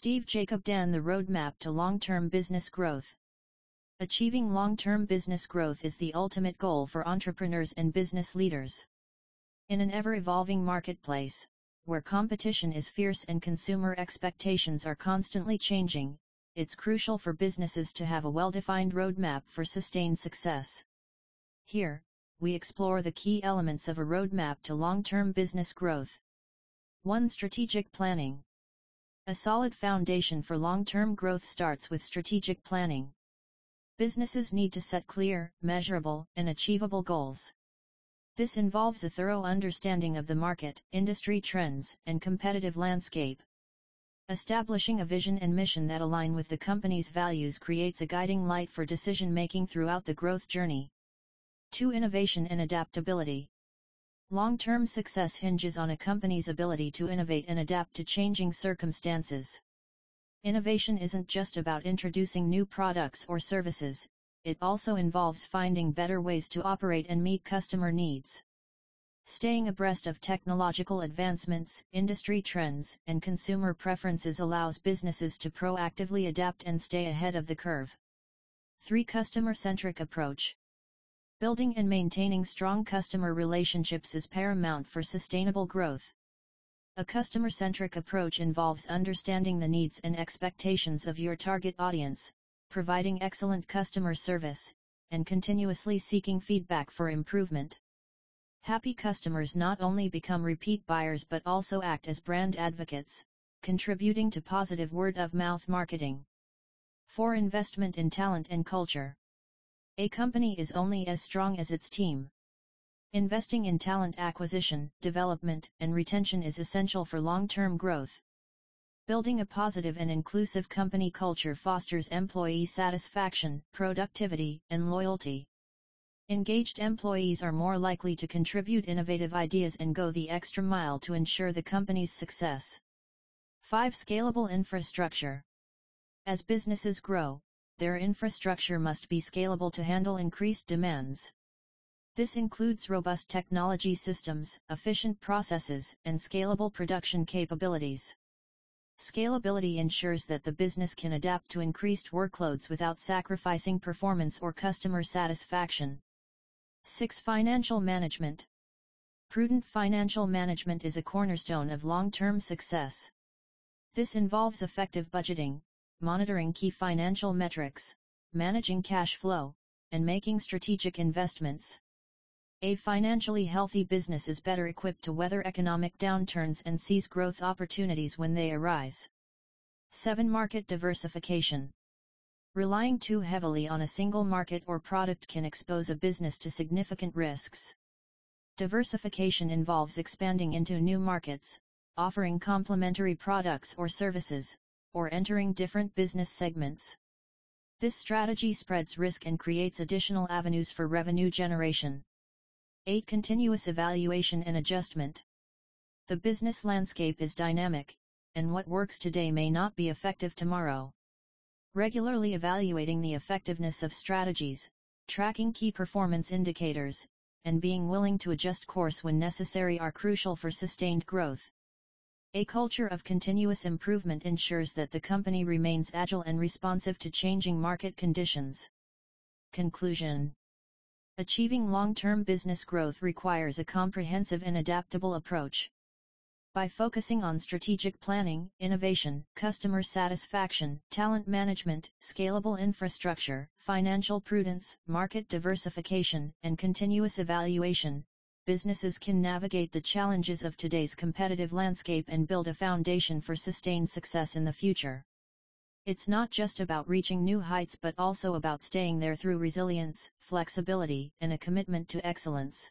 Steve Jacob Dan The Roadmap to Long-Term Business Growth Achieving long-term business growth is the ultimate goal for entrepreneurs and business leaders. In an ever-evolving marketplace, where competition is fierce and consumer expectations are constantly changing, it's crucial for businesses to have a well-defined roadmap for sustained success. Here, we explore the key elements of a roadmap to long-term business growth. 1. Strategic planning. A solid foundation for long-term growth starts with strategic planning. Businesses need to set clear, measurable, and achievable goals. This involves a thorough understanding of the market, industry trends, and competitive landscape. Establishing a vision and mission that align with the company's values creates a guiding light for decision making throughout the growth journey. 2. Innovation and adaptability. Long-term success hinges on a company's ability to innovate and adapt to changing circumstances. Innovation isn't just about introducing new products or services, it also involves finding better ways to operate and meet customer needs. Staying abreast of technological advancements, industry trends, and consumer preferences allows businesses to proactively adapt and stay ahead of the curve. 3. Customer-centric approach. Building and maintaining strong customer relationships is paramount for sustainable growth. A customer-centric approach involves understanding the needs and expectations of your target audience, providing excellent customer service, and continuously seeking feedback for improvement. Happy customers not only become repeat buyers but also act as brand advocates, contributing to positive word-of-mouth marketing. 4. Investment in talent and culture. A company is only as strong as its team. Investing in talent acquisition, development, and retention is essential for long-term growth. Building a positive and inclusive company culture fosters employee satisfaction, productivity, and loyalty. Engaged employees are more likely to contribute innovative ideas and go the extra mile to ensure the company's success. 5. Scalable infrastructure. As businesses grow, their infrastructure must be scalable to handle increased demands. This includes robust technology systems, efficient processes, and scalable production capabilities. Scalability ensures that the business can adapt to increased workloads without sacrificing performance or customer satisfaction. 6. Financial Management Prudent financial management is a cornerstone of long-term success. This involves effective budgeting, monitoring key financial metrics, managing cash flow, and making strategic investments. A financially healthy business is better equipped to weather economic downturns and seize growth opportunities when they arise. 7. Market diversification. Relying too heavily on a single market or product can expose a business to significant risks. Diversification involves expanding into new markets, offering complementary products or services, or entering different business segments. This strategy spreads risk and creates additional avenues for revenue generation. 8. Continuous evaluation and adjustment. The business landscape is dynamic, and what works today may not be effective tomorrow. Regularly evaluating the effectiveness of strategies, tracking key performance indicators, and being willing to adjust course when necessary are crucial for sustained growth. A culture of continuous improvement ensures that the company remains agile and responsive to changing market conditions. Conclusion Achieving long-term business growth requires a comprehensive and adaptable approach. By focusing on strategic planning, innovation, customer satisfaction, talent management, scalable infrastructure, financial prudence, market diversification, and continuous evaluation, businesses can navigate the challenges of today's competitive landscape and build a foundation for sustained success in the future. It's not just about reaching new heights but also about staying there through resilience, flexibility, and a commitment to excellence.